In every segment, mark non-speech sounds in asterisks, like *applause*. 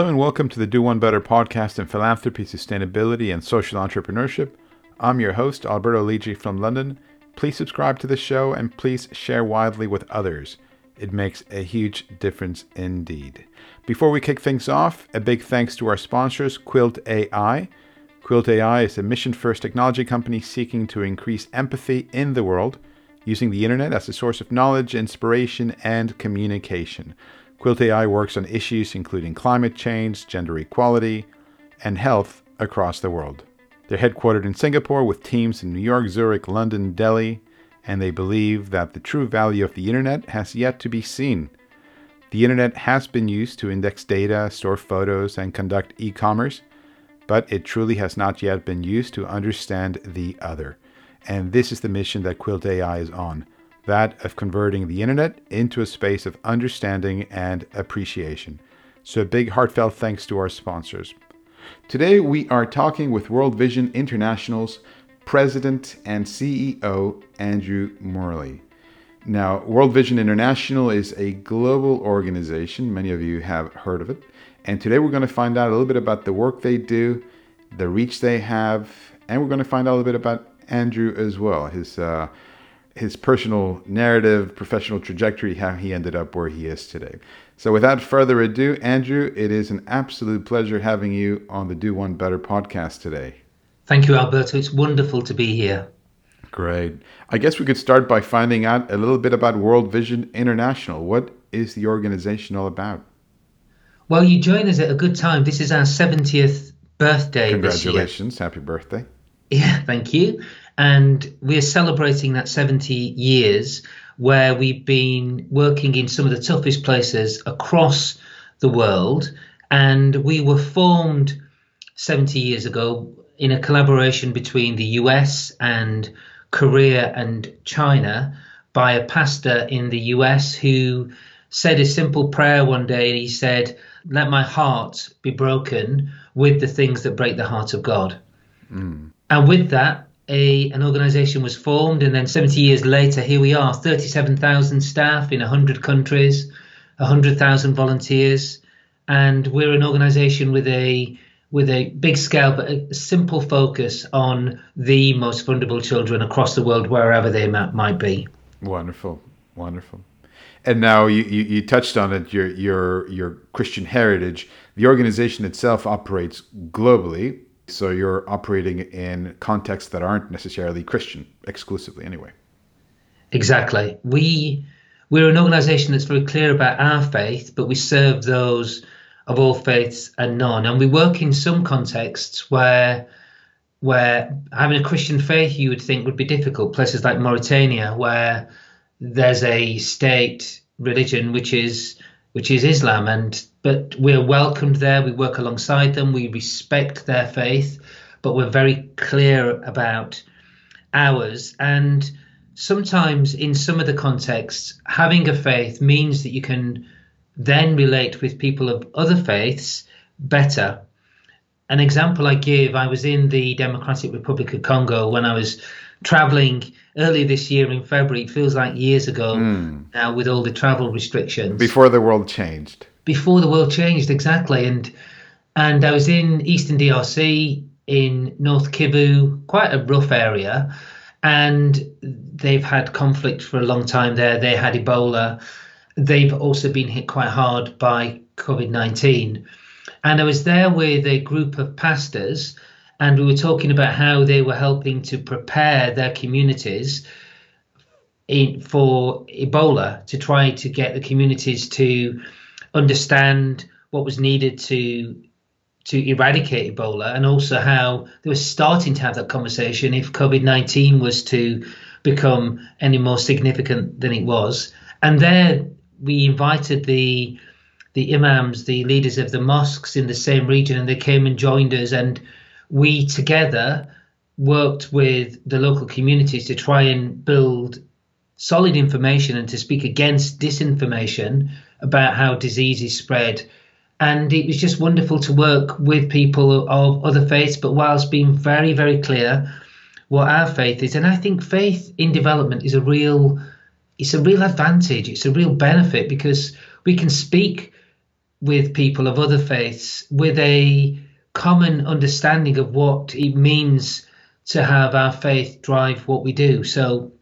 Hello and welcome to the Do One Better podcast in philanthropy, sustainability, and social entrepreneurship. I'm your host, Alberto Lidji from London. Please subscribe to the show and please share widely with others. It makes a huge difference indeed. Before we kick things off, a big thanks to our sponsors, Quilt AI. Quilt AI is a mission first technology company seeking to increase empathy in the world using the internet as a source of knowledge, inspiration, and communication. Quilt AI works on issues including climate change, gender equality, and health across the world. They're headquartered in Singapore with teams in New York, Zurich, London, Delhi, and they believe that the true value of the internet has yet to be seen. The internet has been used to index data, store photos, and conduct e commerce, but it truly has not yet been used to understand the other. And this is the mission that Quilt AI is on that of converting the internet into a space of understanding and appreciation. So, a big heartfelt thanks to our sponsors. Today, we are talking with World Vision International's President and CEO, Andrew Morley. Now, World Vision International is a global organization. Many of you have heard of it. And today, we're going to find out a little bit about the work they do, the reach they have, and we're going to find out a little bit about Andrew as well, his uh, his personal narrative, professional trajectory, how he ended up where he is today. So, without further ado, Andrew, it is an absolute pleasure having you on the Do One Better podcast today. Thank you, Alberto. It's wonderful to be here. Great. I guess we could start by finding out a little bit about World Vision International. What is the organization all about? Well, you join us at a good time. This is our 70th birthday Congratulations. Happy birthday. *laughs* Yeah, thank you. And we're celebrating that 70 years where we've been working in some of the toughest places across the world. And we were formed 70 years ago in a collaboration between the US and Korea and China by a pastor in the US who said a simple prayer one day. He said, Let my heart be broken with the things that break the heart of God. Mm. And with that, a, an organization was formed, and then 70 years later, here we are 37,000 staff in 100 countries, 100,000 volunteers, and we're an organization with a with a big scale but a simple focus on the most vulnerable children across the world, wherever they might be. Wonderful, wonderful. And now you, you, you, touched on it, your, your, your Christian heritage. The organization itself operates globally. So you're operating in contexts that aren't necessarily Christian exclusively, anyway. Exactly. We we're an organisation that's very clear about our faith, but we serve those of all faiths and none. And we work in some contexts where where having a Christian faith you would think would be difficult. Places like Mauritania, where there's a state religion which is which is Islam, and but we're welcomed there. We work alongside them. We respect their faith, but we're very clear about ours. And sometimes, in some of the contexts, having a faith means that you can then relate with people of other faiths better. An example I give I was in the Democratic Republic of Congo when I was traveling earlier this year in February. It feels like years ago mm. now with all the travel restrictions. Before the world changed. Before the world changed, exactly. And and I was in Eastern DRC in North Kivu, quite a rough area, and they've had conflict for a long time there. They had Ebola. They've also been hit quite hard by COVID 19. And I was there with a group of pastors and we were talking about how they were helping to prepare their communities in, for Ebola to try to get the communities to understand what was needed to to eradicate Ebola, and also how they were starting to have that conversation if COVID nineteen was to become any more significant than it was. And there we invited the the imams, the leaders of the mosques in the same region, and they came and joined us and we together worked with the local communities to try and build solid information and to speak against disinformation about how diseases spread. And it was just wonderful to work with people of other faiths, but whilst being very, very clear what our faith is. And I think faith in development is a real it's a real advantage. It's a real benefit because we can speak with people of other faiths with a common understanding of what it means to have our faith drive what we do. So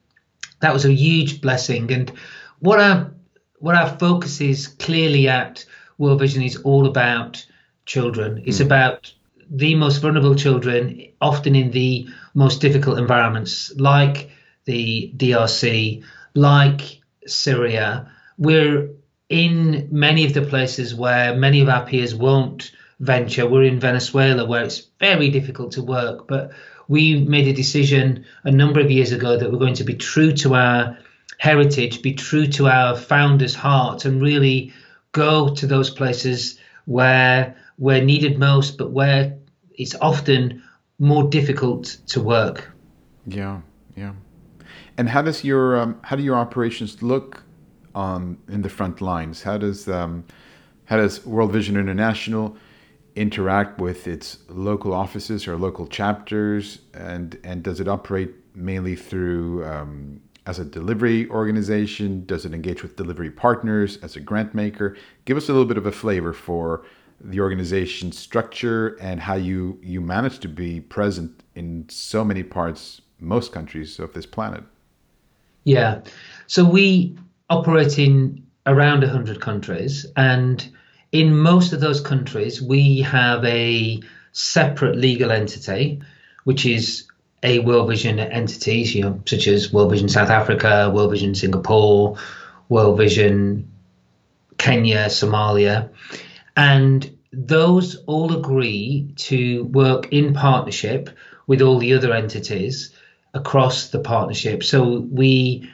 that was a huge blessing. And what our what our focus is clearly at World Vision is all about children. It's mm. about the most vulnerable children, often in the most difficult environments, like the DRC, like Syria. We're in many of the places where many of our peers won't venture. We're in Venezuela, where it's very difficult to work, but we made a decision a number of years ago that we're going to be true to our heritage, be true to our founders' heart, and really go to those places where we're needed most, but where it's often more difficult to work. Yeah, yeah. And how does your um, how do your operations look on in the front lines? How does um, how does World Vision International interact with its local offices or local chapters, and and does it operate mainly through um, as a delivery organization? Does it engage with delivery partners as a grant maker? Give us a little bit of a flavor for the organization structure and how you you manage to be present in so many parts, most countries of this planet. Yeah, so we operate in around 100 countries and in most of those countries, we have a separate legal entity, which is a World Vision entities, you know, such as World Vision South Africa, World Vision Singapore, World Vision Kenya, Somalia, and those all agree to work in partnership with all the other entities across the partnership. So we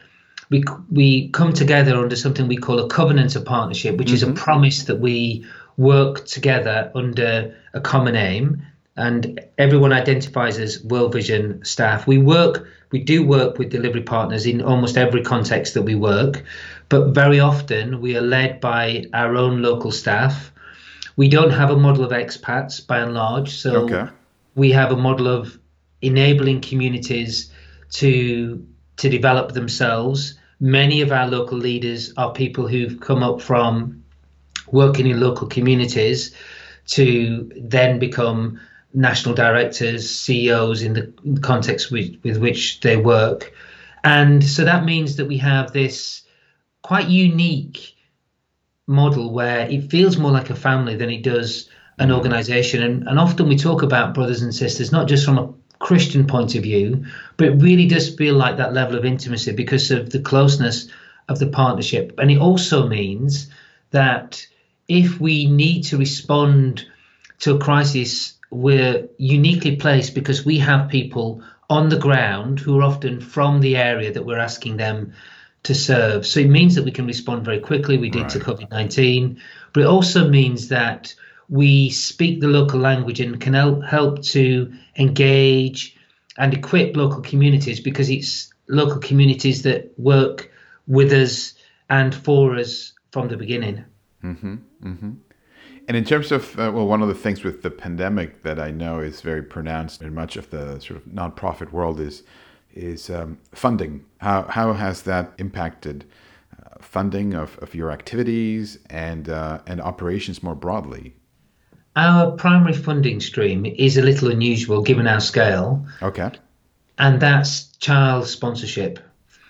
we we come together under something we call a covenant of partnership, which mm-hmm. is a mm-hmm. promise that we work together under a common aim, and everyone identifies as World Vision staff. We work, we do work with delivery partners in almost every context that we work, but very often we are led by our own local staff. We don't have a model of expats by and large, so okay. we have a model of enabling communities to to develop themselves. Many of our local leaders are people who've come up from working in local communities to then become national directors, CEOs in the context with, with which they work. And so that means that we have this quite unique model where it feels more like a family than it does an mm. organization. And, and often we talk about brothers and sisters, not just from a Christian point of view, but it really does feel like that level of intimacy because of the closeness of the partnership. And it also means that if we need to respond to a crisis, we're uniquely placed because we have people on the ground who are often from the area that we're asking them to serve. So it means that we can respond very quickly. We did right. to COVID 19, but it also means that we speak the local language and can help, help to engage and equip local communities because it's local communities that work with us and for us from the beginning. Mm-hmm, mm-hmm. And in terms of, uh, well, one of the things with the pandemic that I know is very pronounced in much of the sort of nonprofit world is is um, funding. How, how has that impacted uh, funding of, of your activities and uh, and operations more broadly? Our primary funding stream is a little unusual given our scale. Okay. And that's child sponsorship.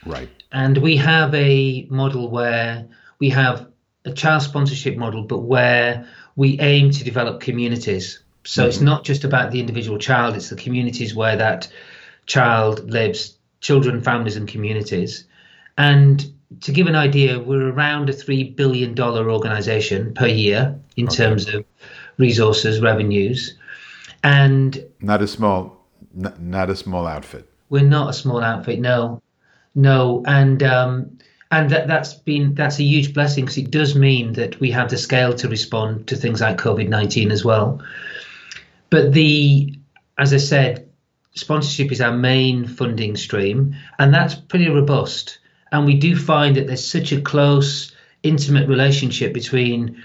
Right. And we have a model where we have a child sponsorship model, but where we aim to develop communities. So mm-hmm. it's not just about the individual child, it's the communities where that child lives, children, families, and communities. And to give an idea, we're around a $3 billion organization per year in okay. terms of resources, revenues, and not a small, not, not a small outfit. We're not a small outfit, no, no, and um, and that that's been that's a huge blessing because it does mean that we have the scale to respond to things like COVID nineteen as well. But the, as I said, sponsorship is our main funding stream, and that's pretty robust. And we do find that there's such a close, intimate relationship between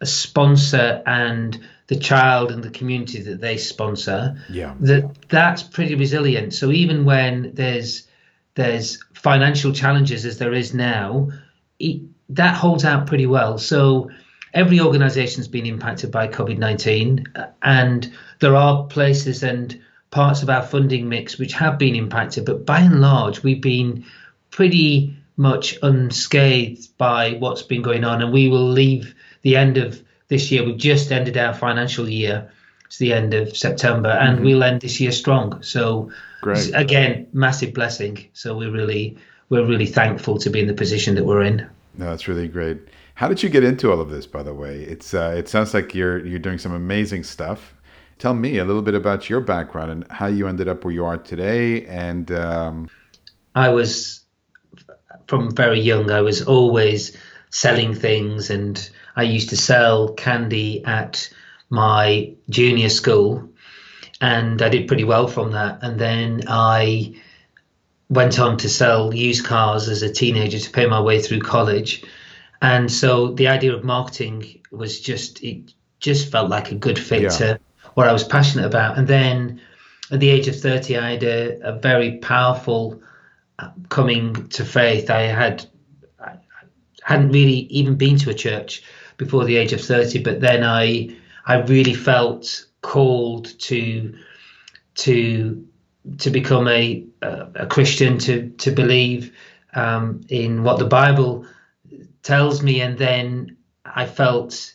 a sponsor and the child and the community that they sponsor yeah that that's pretty resilient so even when there's there's financial challenges as there is now it, that holds out pretty well so every organization's been impacted by COVID 19, uh, and there are places and parts of our funding mix which have been impacted, but by and large, we've been pretty much unscathed by what's been going on, and we will leave the end of this year. We've just ended our financial year. It's the end of September, and mm-hmm. we'll end this year strong. So, Great. again, massive blessing. So we're really we're really thankful to be in the position that we're in. No, that's really great. How did you get into all of this? By the way, it's uh, it sounds like you're you're doing some amazing stuff. Tell me a little bit about your background and how you ended up where you are today. And um... I was from very young. I was always selling things, and I used to sell candy at my junior school, and I did pretty well from that. And then I went on to sell used cars as a teenager to pay my way through college. And so the idea of marketing was just it just felt like a good fit yeah. to what I was passionate about. And then at the age of 30, I had a, a very powerful uh, coming to faith. I had I hadn't really even been to a church before the age of 30, but then I I really felt called to to to become a a Christian, to to believe um, in what the Bible tells me, and then I felt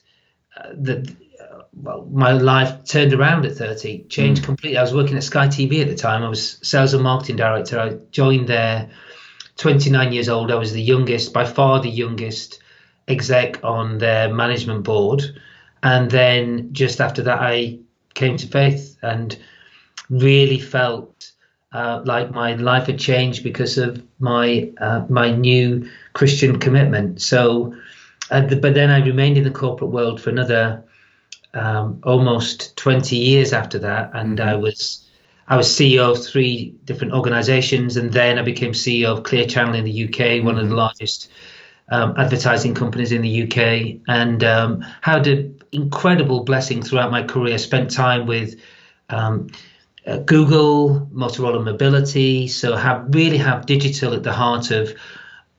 uh, that uh, well, my life turned around at 30, changed mm. completely. I was working at Sky TV at the time. I was sales and marketing director. I joined there 29 years old. I was the youngest, by far the youngest exec on their management board. And then just after that, I came to faith and really felt uh, like my life had changed because of my uh, my new Christian commitment. So, uh, the, but then I remained in the corporate world for another um, almost 20 years after that, and mm-hmm. I was I was CEO of three different organisations, and then I became CEO of Clear Channel in the UK, mm-hmm. one of the mm-hmm. largest um, advertising companies in the UK, and um, had an incredible blessing throughout my career. Spent time with um, uh, Google, Motorola Mobility, so have really have digital at the heart of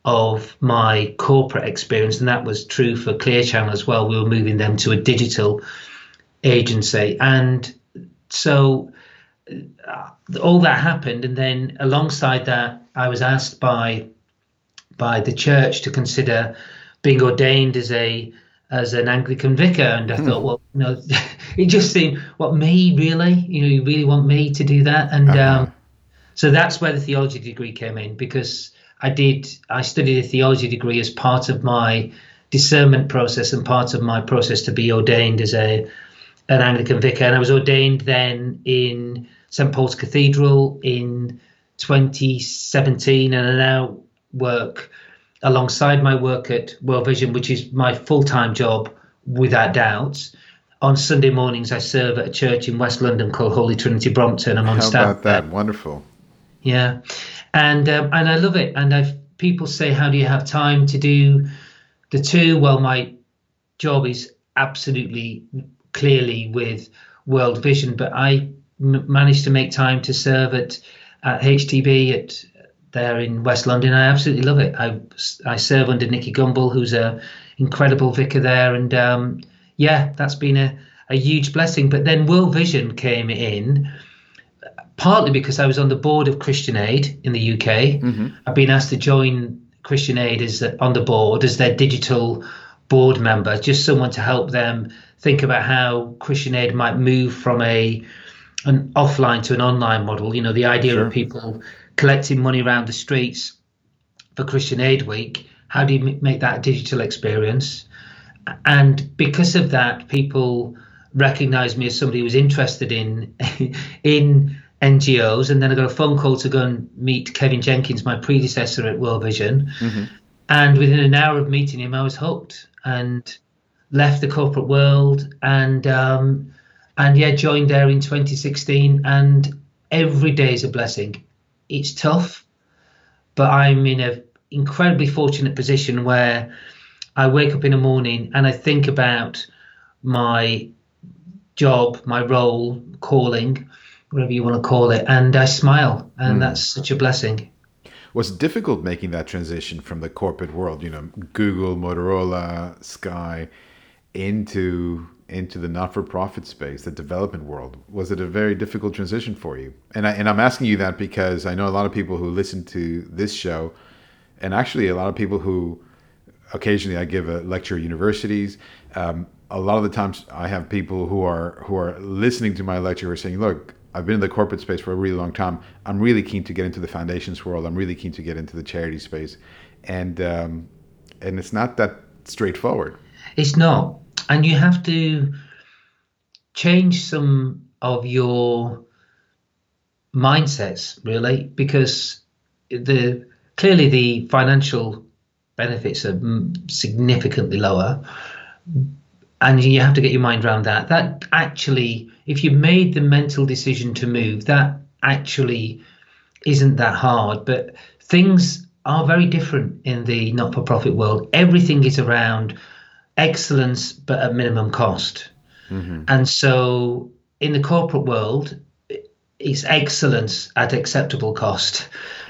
of my corporate experience, and that was true for Clear Channel as well. We were moving them to a digital agency, and so uh, all that happened, and then alongside that, I was asked by by the church to consider being ordained as a as an Anglican vicar, and I hmm. thought, well, you know, *laughs* it just seemed, what me really? You know, you really want me to do that? And uh-huh. um, so that's where the theology degree came in because I did I studied a theology degree as part of my discernment process and part of my process to be ordained as a an Anglican vicar, and I was ordained then in St Paul's Cathedral in 2017, and I now work alongside my work at World Vision, which is my full time job without doubt. On Sunday mornings, I serve at a church in West London called Holy Trinity Brompton. I'm on How staff. about that? There. Wonderful. Yeah, and um, and I love it. And I've people say, "How do you have time to do the two? Well, my job is absolutely clearly with World Vision, but I m- managed to make time to serve at at HTB at there in West London. I absolutely love it. I I serve under Nicky Gumbel, who's a incredible vicar there, and um, yeah, that's been a, a huge blessing. But then World Vision came in partly because I was on the board of Christian Aid in the UK. Mm-hmm. I've been asked to join Christian Aid as on the board as their digital board member, just someone to help them think about how Christian Aid might move from a an offline to an online model. You know, the idea sure. of people collecting money around the streets for Christian Aid Week. How do you make that a digital experience? And because of that, people recognized me as somebody who was interested in *laughs* in NGOs, and then I got a phone call to go and meet Kevin Jenkins, my predecessor at World Vision. Mm-hmm. And within an hour of meeting him, I was hooked and left the corporate world and um, and yeah, joined there in 2016. And every day is a blessing. It's tough, but I'm in an incredibly fortunate position where I wake up in the morning and I think about my job, my role, calling whatever you want to call it, and I smile, and mm. that's such a blessing. Was it difficult making that transition from the corporate world, you know, Google, Motorola, Sky, into into the not-for-profit space, the development world? Was it a very difficult transition for you? And I, and I'm asking you that because I know a lot of people who listen to this show, and actually a lot of people who occasionally I give a lecture at universities. Um, a lot of the times I have people who are who are listening to my lecture who are saying, "Look, I've been in the corporate space for a really long time. I'm really keen to get into the foundations world. I'm really keen to get into the charity space, and um, and it's not that straightforward. It's not, and you have to change some of your mindsets really because the clearly the financial benefits are significantly lower. And you have to get your mind around that. That actually if you've made the mental decision to move that actually isn't that hard. But things are very different in the not-for-profit world. Everything is around excellence but at minimum cost mm-hmm. and so in the corporate world it's excellence at acceptable cost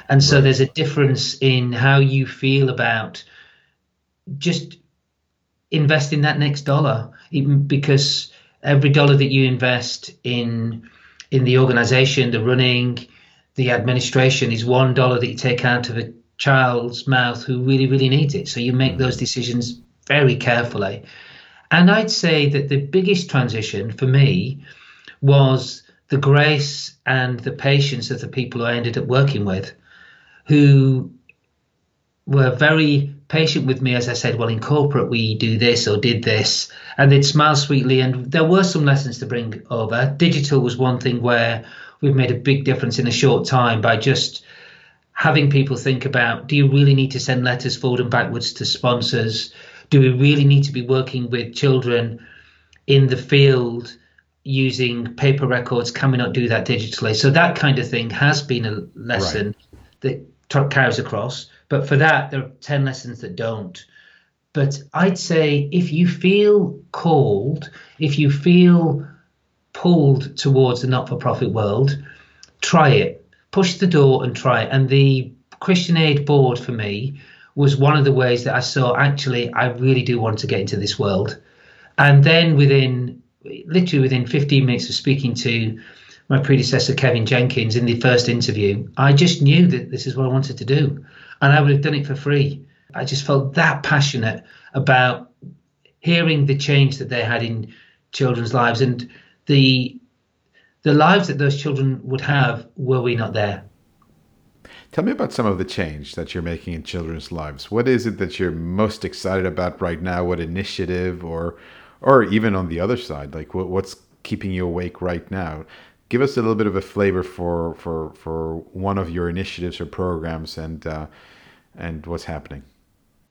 and so right. there's a difference in how you feel about just investing that next dollar, even because every dollar that you invest in in the organization, the running, the administration is one dollar that you take out of a child's mouth who really, really needs it. So you make those decisions very carefully. And I'd say that the biggest transition for me was the grace and the patience of the people I ended up working with, who were very patient with me as I said, well, in corporate we do this or did this, and they'd smile sweetly. And there were some lessons to bring over. Digital was one thing where we've made a big difference in a short time by just having people think about do you really need to send letters forward and backwards to sponsors? Do we really need to be working with children in the field using paper records? Can we not do that digitally? So that kind of thing has been a lesson right. that carries across. But for that, there are 10 lessons that don't. But I'd say if you feel called, if you feel pulled towards the not for profit world, try it. Push the door and try it. And the Christian Aid Board for me was one of the ways that I saw actually, I really do want to get into this world. And then within literally within 15 minutes of speaking to my predecessor, Kevin Jenkins, in the first interview, I just knew that this is what I wanted to do and I would have done it for free. I just felt that passionate about hearing the change that they had in children's lives and the the lives that those children would have were we not there. Tell me about some of the change that you're making in children's lives. What is it that you're most excited about right now? What initiative or or even on the other side, like what, what's keeping you awake right now? Give us a little bit of a flavor for for for one of your initiatives or programs and uh, and what's happening?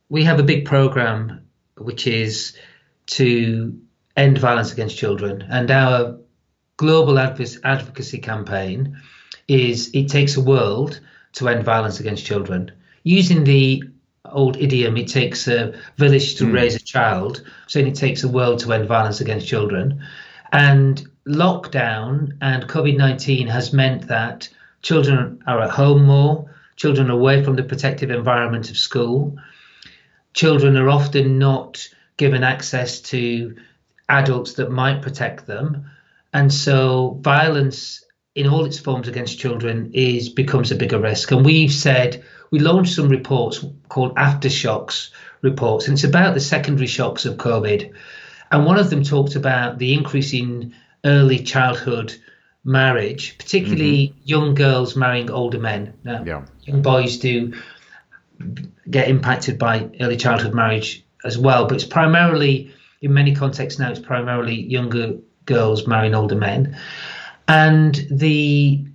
We have a big program which is to end violence against children, and our global advocacy campaign is it takes a world to end violence against children. Using the old idiom, it takes a village to mm. raise a child, saying it takes a world to end violence against children. And lockdown and COVID 19 has meant that children are at home more, children away from the protective environment of school. Children are often not given access to adults that might protect them. And so violence in all its forms against children is becomes a bigger risk. And we've said we launched some reports called aftershocks reports, and it's about the secondary shocks of COVID. And one of them talked about the increase in early childhood marriage, particularly mm-hmm. young girls marrying older men. Now, yeah. young boys do get impacted by early childhood marriage as well, but it's primarily, in many contexts now, it's primarily younger girls marrying older men. And the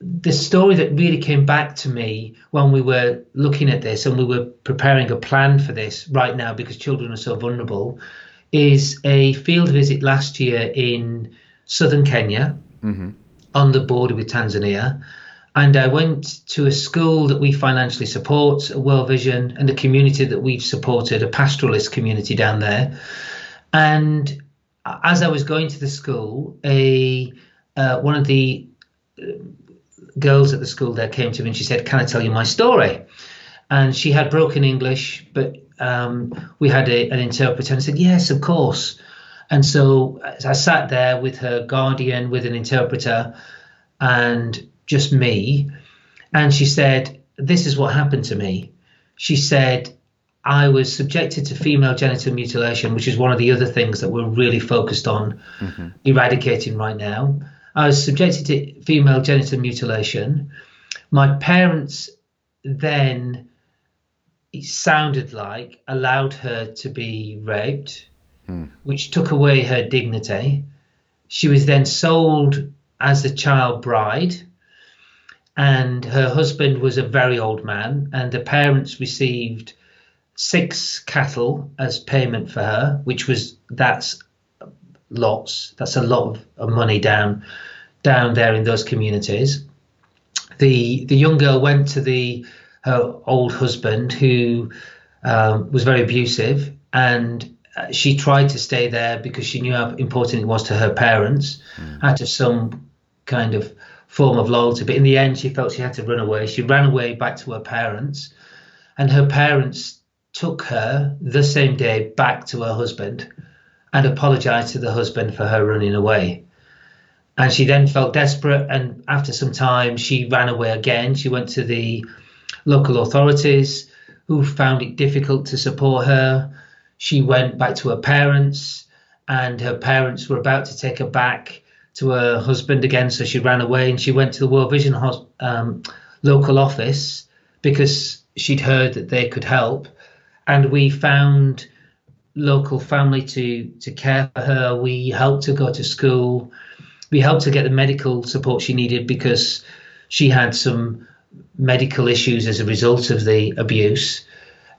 the story that really came back to me when we were looking at this and we were preparing a plan for this right now because children are so vulnerable is a field visit last year in southern Kenya mm-hmm. on the border with Tanzania. And I went to a school that we financially support, World Vision, and a community that we've supported, a pastoralist community down there. And as I was going to the school, a uh, one of the uh, girls at the school there came to me and she said, "Can I tell you my story?" And she had broken English, but um, we had a, an interpreter? And I said, yes, of course. And so I sat there with her guardian, with an interpreter, and just me. And she said, This is what happened to me. She said, I was subjected to female genital mutilation, which is one of the other things that we're really focused on mm-hmm. eradicating right now. I was subjected to female genital mutilation. My parents then, it sounded like, allowed her to be raped, mm. which took away her dignity. She was then sold as a child bride and her husband was a very old man, and the parents received six cattle as payment for her, which was that's lots. That's a lot of, money down down there in those communities. The the young girl went to the her old husband who um, was very abusive, and uh, she tried to stay there because she knew how important it was to her parents, mm. out of some kind of form of loyalty. But in the end, she felt she had to run away. She ran away back to her parents, and her parents took her the same day back to her husband and apologized to the husband for her running away. And she then felt desperate, and after some time, she ran away again. She went to the local authorities, who found it difficult to support her. She went back to her parents, and her parents were about to take her back to her husband again, so she ran away and she went to the World Vision um, local office because she'd heard that they could help, and we found local family to to care for her. We helped her go to school. We helped her get the medical support she needed because she had some medical issues as a result of the abuse.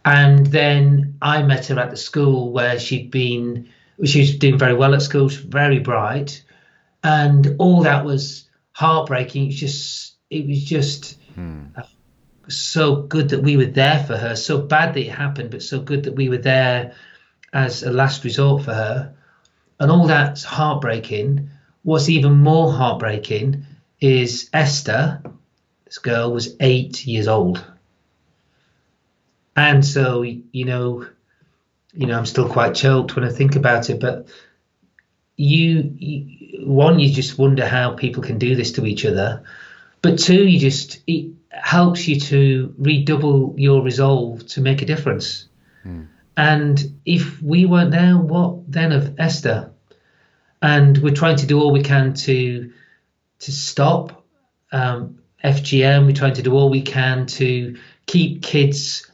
And then I met her at the school where she'd been. She was doing very well at school. She was very bright, and all that was heartbreaking. It was just it was just hmm. so good that we were there for her. So bad that it happened, but so good that we were there as a last resort for her. And all that's heartbreaking. What's even more heartbreaking is Esther. This girl was eight years old, and so you know, you know, I'm still quite choked when I think about it, but you, you, one you just wonder how people can do this to each other but two you just it helps you to redouble your resolve to make a difference mm. And if we weren't there what then of esther? And we're trying to do all we can to to stop um, fgm we're trying to do all we can to keep kids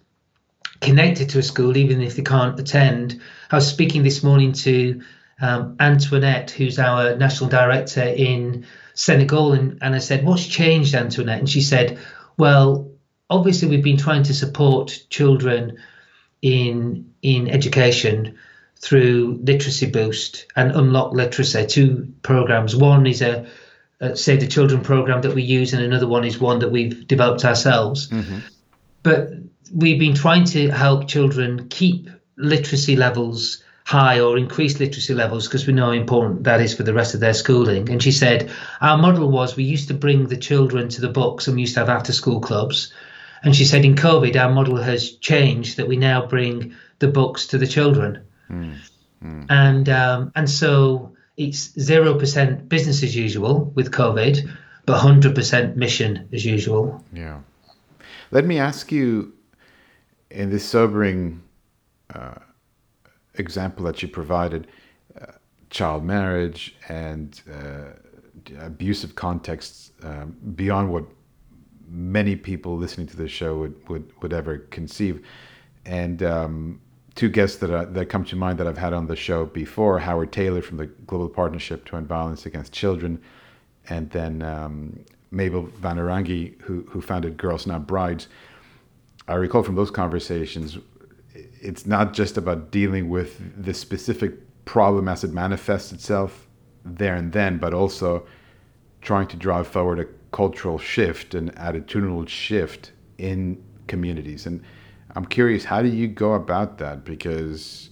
connected to a school even if they can't attend. I was speaking this morning to um, Antoinette, who's our national director in Senegal, and, and I said, "What's changed, Antoinette?" And she said, "Well, obviously we've been trying to support children in in education." through Literacy Boost and Unlock Literacy, two programs. One is a, a Save the Children program that we use, and another one is one that we've developed ourselves. Mm-hmm. But we've been trying to help children keep literacy levels high or increase literacy levels because we know how important that is for the rest of their schooling. And she said, Our model was we used to bring the children to the books and we used to have after school clubs. And she said, in COVID, our model has changed that we now bring the books to the children. Mm. Mm. And um, and so it's zero percent business as usual with COVID, but hundred percent mission as usual. Yeah. Let me ask you, in this sobering uh, example that you provided, uh, child marriage and uh, abusive contexts um, beyond what many people listening to this show would, would, would ever conceive. And um, two guests that, uh, that come to mind that I've had on the show before Howard Taylor from the Global Partnership to End Violence Against Children, and then um, Mabel van Oranje, who, who founded Girls Not Brides. I recall from those conversations it's not just about dealing with the specific problem as it manifests itself there and then, but also trying to drive forward a cultural shift and attitudinal shift in communities. And I'm curious, how do you go about that? Because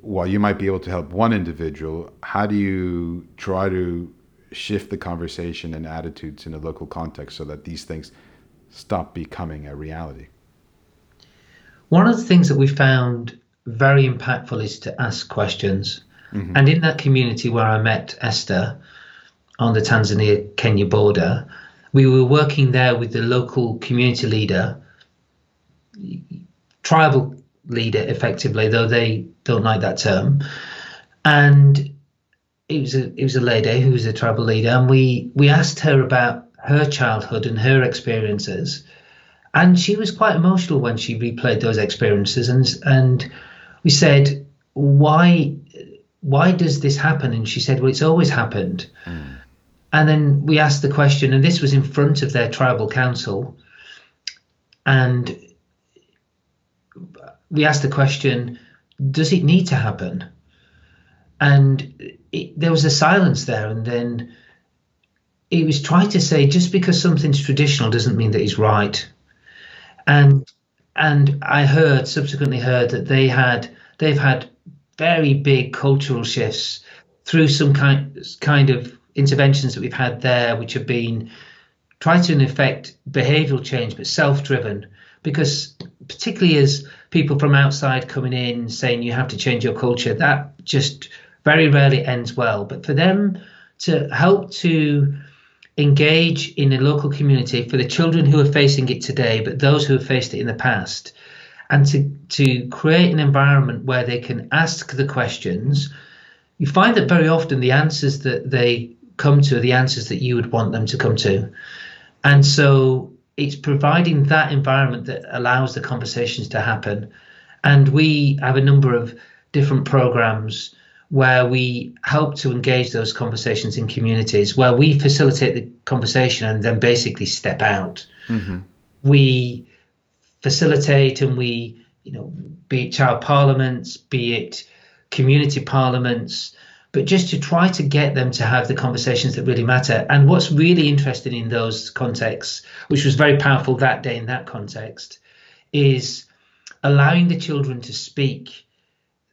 while you might be able to help one individual, how do you try to shift the conversation and attitudes in a local context so that these things stop becoming a reality? one of the things that we found very impactful is to ask questions. Mm-hmm. And in that community where I met Esther on the Tanzania Kenya border, we were working there with the local community leader, tribal leader, effectively, though they don't like that term. And it was a it was a lady who was a tribal leader, and we we asked her about her childhood and her experiences, and she was quite emotional when she replayed those experiences, and and we said why why does this happen? And she said, well, it's always happened. Mm. And then we asked the question, and this was in front of their tribal council, and we asked the question, does it need to happen? And it, there was a silence there, and then he was trying to say just because something's traditional doesn't mean that it's right. And and I heard subsequently heard that they had they've had very big cultural shifts through some kind kind of interventions that we've had there, which have been trying to in effect behavioural change, but self-driven. Because particularly as people from outside coming in saying you have to change your culture, that just very rarely ends well. But for them to help to engage in a local community for the children who are facing it today, but those who have faced it in the past, and to, to create an environment where they can ask the questions, you find that very often the answers that they come to the answers that you would want them to come to. And so it's providing that environment that allows the conversations to happen. And we have a number of different programs where we help to engage those conversations in communities, where we facilitate the conversation and then basically step out. Mm-hmm. We facilitate and we, you know, be it child parliaments, be it community parliaments, but just to try to get them to have the conversations that really matter. And what's really interesting in those contexts, which was very powerful that day in that context, is allowing the children to speak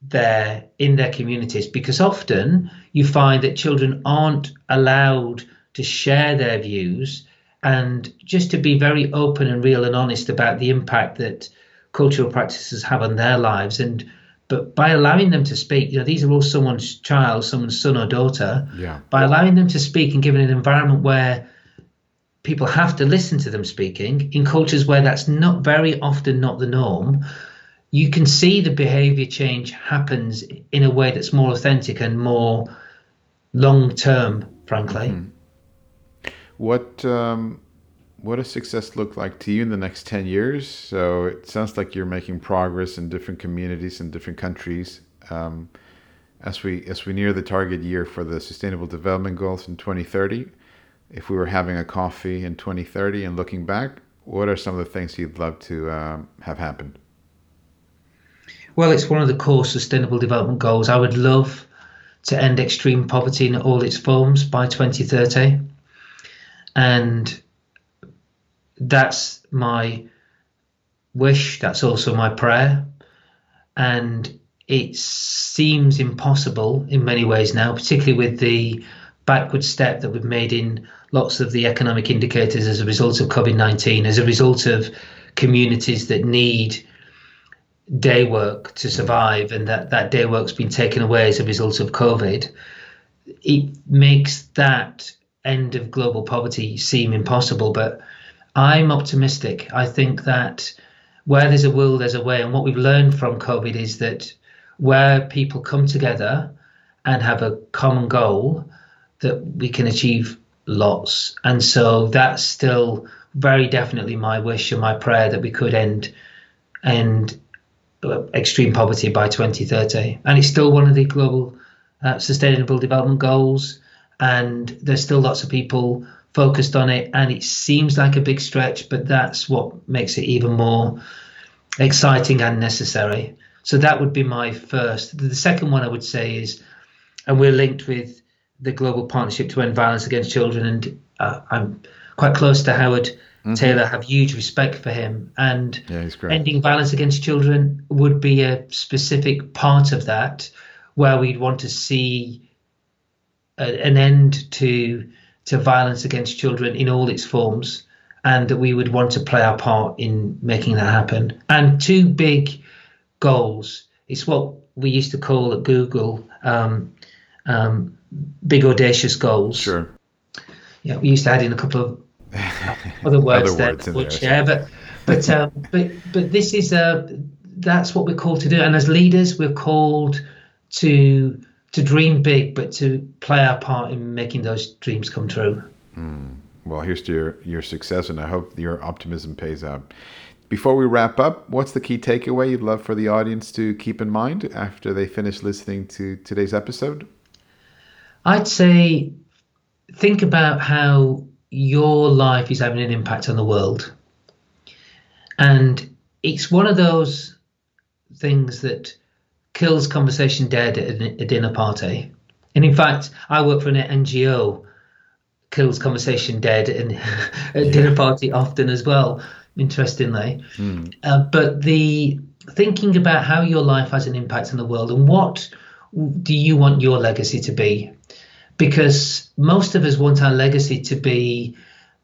there in their communities because often you find that children aren't allowed to share their views and just to be very open and real and honest about the impact that cultural practices have on their lives and but by allowing them to speak you know these are all someone's child someone's son or daughter yeah. by allowing them to speak and giving an environment where people have to listen to them speaking in cultures where that's not very often not the norm you can see the behavior change happens in a way that's more authentic and more long term frankly mm-hmm. What um, what does success look like to you in the next ten years? So it sounds like you're making progress in different communities in different countries. Um, as we as we near the target year for the Sustainable Development Goals in 2030, if we were having a coffee in 2030 and looking back, what are some of the things you'd love to um, have happen? Well, it's one of the core Sustainable Development Goals. I would love to end extreme poverty in all its forms by 2030 and that's my wish that's also my prayer. And it seems impossible in many ways now particularly with the backward step that we've made in lots of the economic indicators as a result of covid-19 as a result of communities that need day work to survive and that that day work's been taken away as a result of covid. It makes that end of global poverty seem impossible, but I'm optimistic. I think that where there's a will, there's a way. And what we've learned from COVID is that where people come together and have a common goal, that we can achieve lots. And so that's still very definitely my wish and my prayer that we could end end extreme poverty by 2030. And it's still one of the global uh, sustainable development goals and there's still lots of people focused on it and it seems like a big stretch but that's what makes it even more exciting and necessary. So that would be my first. The second one i would say is and we're linked with the global partnership to end violence against children and uh, i'm quite close to howard mm-hmm. taylor. Have huge respect for him. And yeah, ending violence against children would be a specific part of that where we'd want to see a, an end to to violence against children in all its forms, and that we would want to play our part in making that happen. And two big goals. It's what we used to call at Google um, um, big audacious goals. Sure. Yeah, we used to add in a couple of *laughs* other words Other there words that would there, share, but but *laughs* um, but but this is uh, that's what we're called to do, and as leaders, we're called to to dream big, but to play our part in making those dreams come true. Hmm. Well, here's to your, your success, and I hope your optimism pays out. Before we wrap up, what's the key takeaway you'd love for the audience to keep in mind after they finish listening to today's episode? I'd say think about how your life is having an impact on the world. And it's one of those things that kills conversation dead at a dinner party. And in fact, I work for an NGO, kills conversation dead *laughs* at a dinner party often as well, interestingly. Uh, but the thinking about how your life has an impact on the world and what do you want your legacy to be? Because most of us want our legacy to be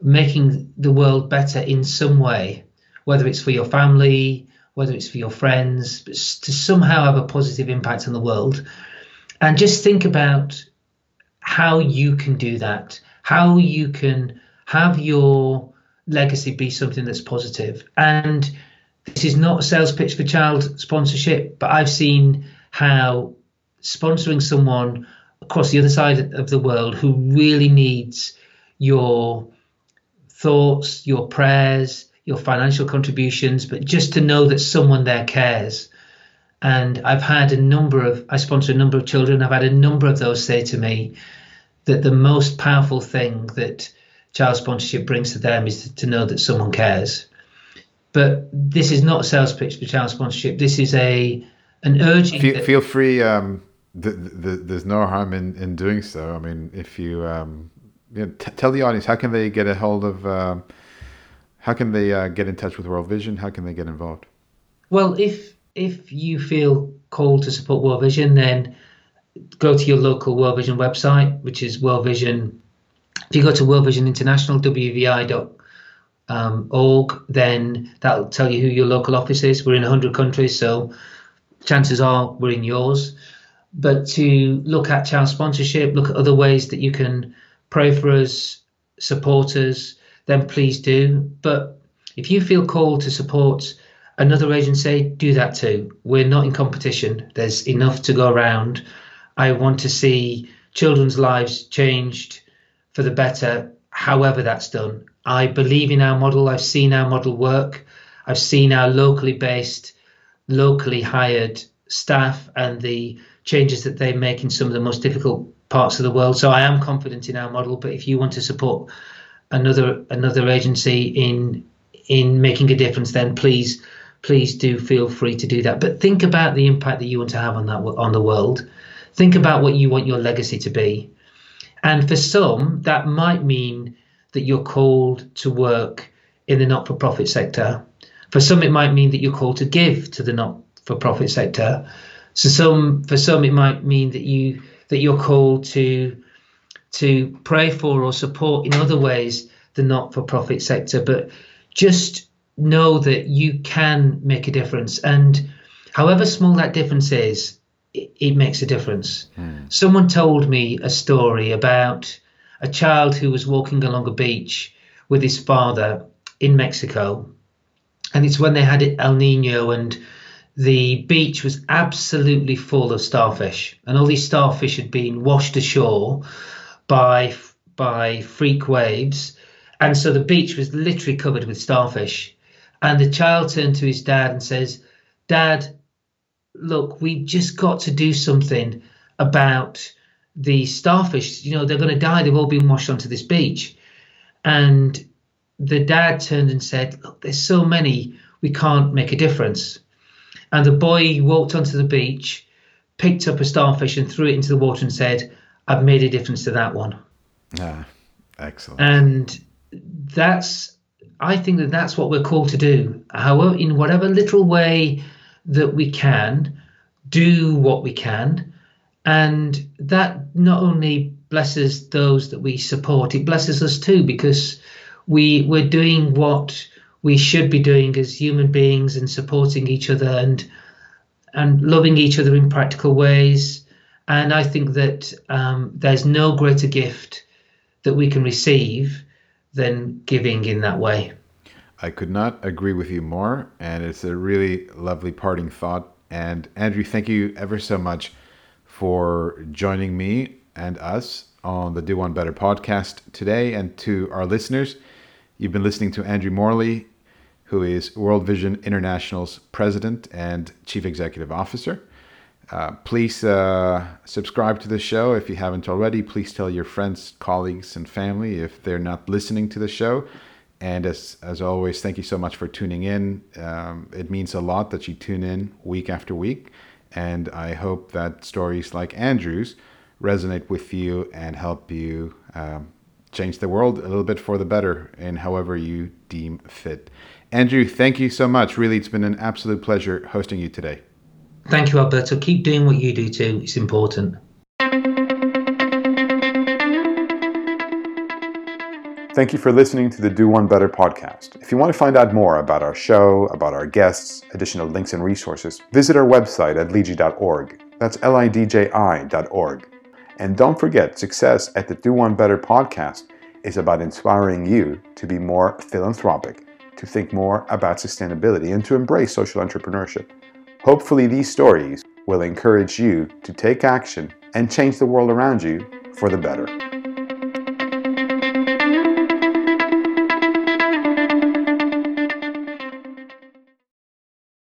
making the world better in some way, whether it's for your family, whether it's for your friends, to somehow have a positive impact on the world. And just think about how you can do that, how you can have your legacy be something that's positive. And this is not a sales pitch for child sponsorship, but I've seen how sponsoring someone across the other side of the world who really needs your thoughts, your prayers, your financial contributions, but just to know that someone there cares. And I've had a number of, I sponsor a number of children, I've had a number of those say to me that the most powerful thing that child sponsorship brings to them is to know that someone cares. But this is not a sales pitch for child sponsorship. This is a an urging. Feel, that- feel free. Um, th- th- there's no harm in, in doing so. I mean, if you, um, you know, t- tell the audience how can they get a hold of, um how can they uh, get in touch with World Vision? How can they get involved? Well, if if you feel called to support World Vision, then go to your local World Vision website, which is World Vision. If you go to World Vision International, wvi.org, org, then that'll tell you who your local office is. We're in 100 countries, so chances are we're in yours. But to look at child sponsorship, look at other ways that you can pray for us, support us, then please do. But if you feel called to support another agency, do that too. We're not in competition. There's enough to go around. I want to see children's lives changed for the better, however that's done. I believe in our model. I've seen our model work. I've seen our locally based, locally hired staff and the changes that they make in some of the most difficult parts of the world. So I am confident in our model. But if you want to support another another agency in in making a difference, then please please do feel free to do that. But think about the impact that you want to have on that on the world. Think about what you want your legacy to be. And for some, that might mean that you're called to work in the not for profit sector. For some, it might mean that you're called to give to the not for profit sector. So some for some it might mean that you that you're called to to pray for or support in other ways the not for profit sector. But just know that you can make a difference. And however small that difference is, it, it makes a difference. Hmm. Someone told me a story about a child who was walking along a beach with his father in Mexico. And it's when they had El Nino and the beach was absolutely full of starfish. And all these starfish had been washed ashore by by freak waves. And so the beach was literally covered with starfish. And the child turned to his dad and says, Dad, look, we just got to do something about the starfish. You know, they're going to die. They've all been washed onto this beach. And the dad turned and said, Look, there's so many, we can't make a difference. And the boy walked onto the beach, picked up a starfish and threw it into the water and said, I've made a difference to that one. Ah, excellent. And that's, I think that that's what we're called to do. However, in whatever little way that we can, do what we can. And that not only blesses those that we support, it blesses us too, because we we're doing what we should be doing as human beings and supporting each other and and loving each other in practical ways. And I think that um, there's no greater gift that we can receive than giving in that way. I could not agree with you more, and it's a really lovely parting thought. And Andrew, thank you ever so much for joining me and us on the Do One Better podcast today. And to our listeners, you've been listening to Andrew Morley, who is World Vision International's president and chief executive officer. Uh, please uh, subscribe to the show if you haven't already. Please tell your friends, colleagues, and family if they're not listening to the show. And as, as always, thank you so much for tuning in. Um, it means a lot that you tune in week after week. And I hope that stories like Andrew's resonate with you and help you um, change the world a little bit for the better in however you deem fit. Andrew, thank you so much. Really, it's been an absolute pleasure hosting you today. Thank you, Alberto. Keep doing what you do too. It's important. Thank you for listening to the Do One Better podcast. If you want to find out more about our show, about our guests, additional links and resources, visit our website at lidji.org. That's L I D J I.org. And don't forget, success at the Do One Better podcast is about inspiring you to be more philanthropic to think more about sustainability and to embrace social entrepreneurship. Hopefully, these stories will encourage you to take action and change the world around you for the better.